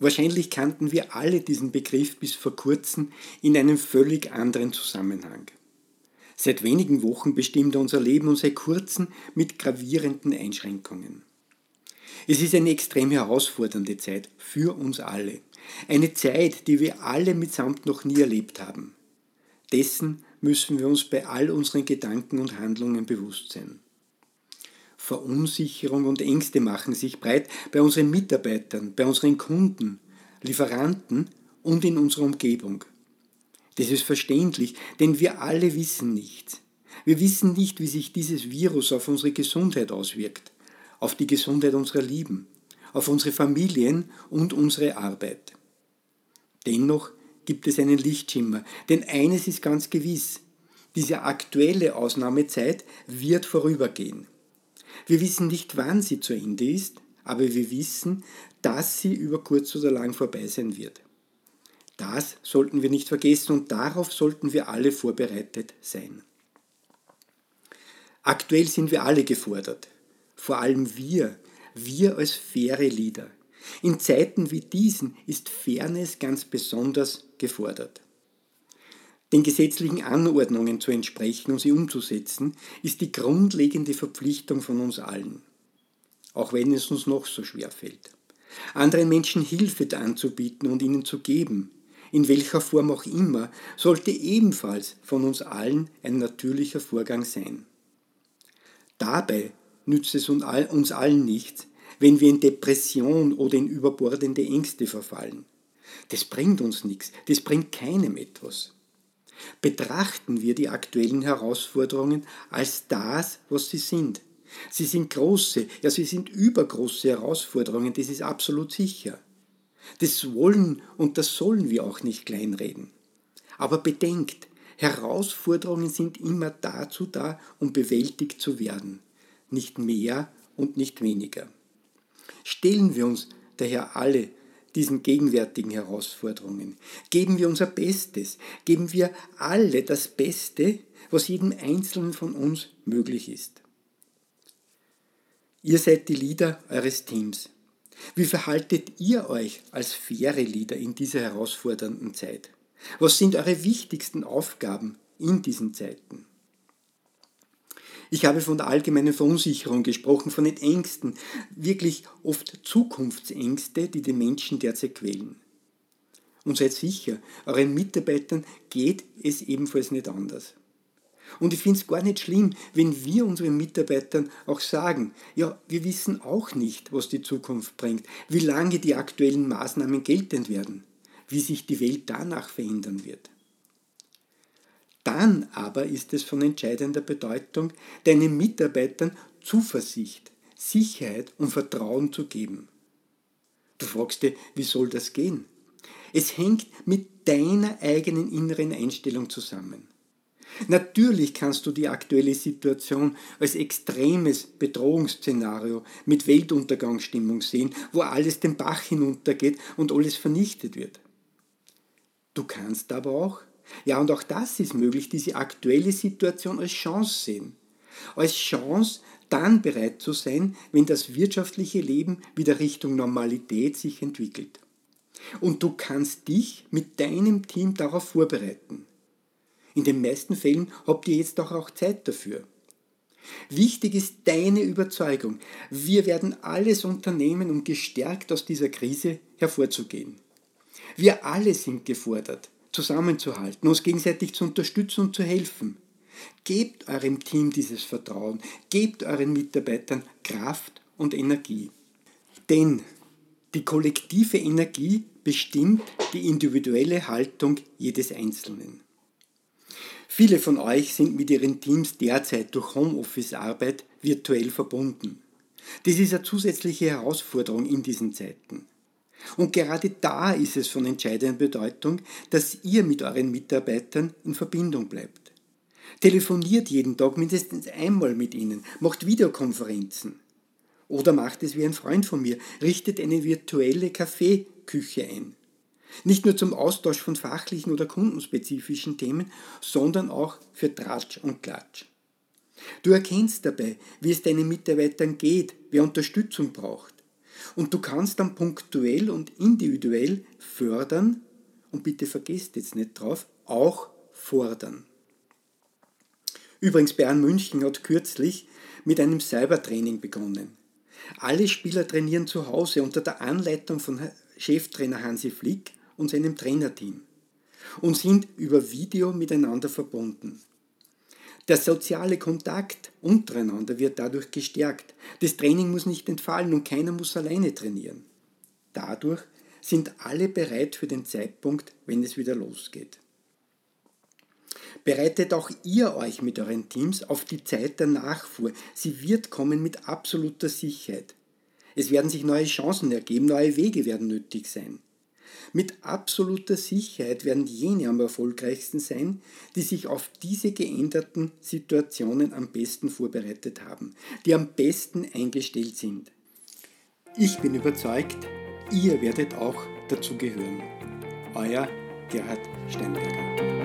Wahrscheinlich kannten wir alle diesen Begriff bis vor kurzem in einem völlig anderen Zusammenhang. Seit wenigen Wochen bestimmt er unser Leben und seit kurzem mit gravierenden Einschränkungen. Es ist eine extrem herausfordernde Zeit für uns alle. Eine Zeit, die wir alle mitsamt noch nie erlebt haben. Dessen müssen wir uns bei all unseren Gedanken und Handlungen bewusst sein. Verunsicherung und Ängste machen sich breit bei unseren Mitarbeitern, bei unseren Kunden, Lieferanten und in unserer Umgebung. Das ist verständlich, denn wir alle wissen nichts. Wir wissen nicht, wie sich dieses Virus auf unsere Gesundheit auswirkt, auf die Gesundheit unserer Lieben, auf unsere Familien und unsere Arbeit. Dennoch gibt es einen Lichtschimmer, denn eines ist ganz gewiss, diese aktuelle Ausnahmezeit wird vorübergehen. Wir wissen nicht, wann sie zu Ende ist, aber wir wissen, dass sie über kurz oder lang vorbei sein wird. Das sollten wir nicht vergessen und darauf sollten wir alle vorbereitet sein. Aktuell sind wir alle gefordert, vor allem wir, wir als faire Leader. In Zeiten wie diesen ist Fairness ganz besonders gefordert. Den gesetzlichen Anordnungen zu entsprechen und sie umzusetzen, ist die grundlegende Verpflichtung von uns allen, auch wenn es uns noch so schwer fällt. Anderen Menschen Hilfe anzubieten und ihnen zu geben, in welcher Form auch immer, sollte ebenfalls von uns allen ein natürlicher Vorgang sein. Dabei nützt es uns allen nichts, wenn wir in Depression oder in überbordende Ängste verfallen. Das bringt uns nichts, das bringt keinem etwas. Betrachten wir die aktuellen Herausforderungen als das, was sie sind. Sie sind große, ja sie sind übergroße Herausforderungen, das ist absolut sicher. Das wollen und das sollen wir auch nicht kleinreden. Aber bedenkt, Herausforderungen sind immer dazu da, um bewältigt zu werden, nicht mehr und nicht weniger. Stellen wir uns daher alle diesen gegenwärtigen Herausforderungen. Geben wir unser Bestes, geben wir alle das Beste, was jedem Einzelnen von uns möglich ist. Ihr seid die Leader eures Teams. Wie verhaltet ihr euch als faire Leader in dieser herausfordernden Zeit? Was sind eure wichtigsten Aufgaben in diesen Zeiten? Ich habe von der allgemeinen Verunsicherung gesprochen, von den Ängsten, wirklich oft Zukunftsängste, die die Menschen derzeit quälen. Und seid sicher, euren Mitarbeitern geht es ebenfalls nicht anders. Und ich finde es gar nicht schlimm, wenn wir unseren Mitarbeitern auch sagen, ja, wir wissen auch nicht, was die Zukunft bringt, wie lange die aktuellen Maßnahmen geltend werden, wie sich die Welt danach verändern wird. Dann aber ist es von entscheidender Bedeutung, deinen Mitarbeitern Zuversicht, Sicherheit und Vertrauen zu geben. Du fragst dir, wie soll das gehen? Es hängt mit deiner eigenen inneren Einstellung zusammen. Natürlich kannst du die aktuelle Situation als extremes Bedrohungsszenario mit Weltuntergangsstimmung sehen, wo alles den Bach hinuntergeht und alles vernichtet wird. Du kannst aber auch, ja und auch das ist möglich, diese aktuelle Situation als Chance sehen. Als Chance, dann bereit zu sein, wenn das wirtschaftliche Leben wieder Richtung Normalität sich entwickelt. Und du kannst dich mit deinem Team darauf vorbereiten. In den meisten Fällen habt ihr jetzt doch auch Zeit dafür. Wichtig ist deine Überzeugung. Wir werden alles unternehmen, um gestärkt aus dieser Krise hervorzugehen. Wir alle sind gefordert, zusammenzuhalten, uns gegenseitig zu unterstützen und zu helfen. Gebt eurem Team dieses Vertrauen, gebt euren Mitarbeitern Kraft und Energie. Denn die kollektive Energie bestimmt die individuelle Haltung jedes Einzelnen. Viele von euch sind mit ihren Teams derzeit durch Homeoffice-Arbeit virtuell verbunden. Das ist eine zusätzliche Herausforderung in diesen Zeiten. Und gerade da ist es von entscheidender Bedeutung, dass ihr mit euren Mitarbeitern in Verbindung bleibt. Telefoniert jeden Tag mindestens einmal mit ihnen, macht Videokonferenzen. Oder macht es wie ein Freund von mir, richtet eine virtuelle Kaffeeküche ein. Nicht nur zum Austausch von fachlichen oder kundenspezifischen Themen, sondern auch für Tratsch und Klatsch. Du erkennst dabei, wie es deinen Mitarbeitern geht, wer Unterstützung braucht. Und du kannst dann punktuell und individuell fördern und bitte vergesst jetzt nicht drauf, auch fordern. Übrigens, Bayern München hat kürzlich mit einem Cybertraining begonnen. Alle Spieler trainieren zu Hause unter der Anleitung von Cheftrainer Hansi Flick und seinem Trainerteam und sind über Video miteinander verbunden. Der soziale Kontakt untereinander wird dadurch gestärkt. Das Training muss nicht entfallen und keiner muss alleine trainieren. Dadurch sind alle bereit für den Zeitpunkt, wenn es wieder losgeht. Bereitet auch ihr euch mit euren Teams auf die Zeit der Nachfuhr. Sie wird kommen mit absoluter Sicherheit. Es werden sich neue Chancen ergeben, neue Wege werden nötig sein. Mit absoluter Sicherheit werden jene am erfolgreichsten sein, die sich auf diese geänderten Situationen am besten vorbereitet haben, die am besten eingestellt sind. Ich bin überzeugt, ihr werdet auch dazu gehören. Euer Gerhard Steinberger.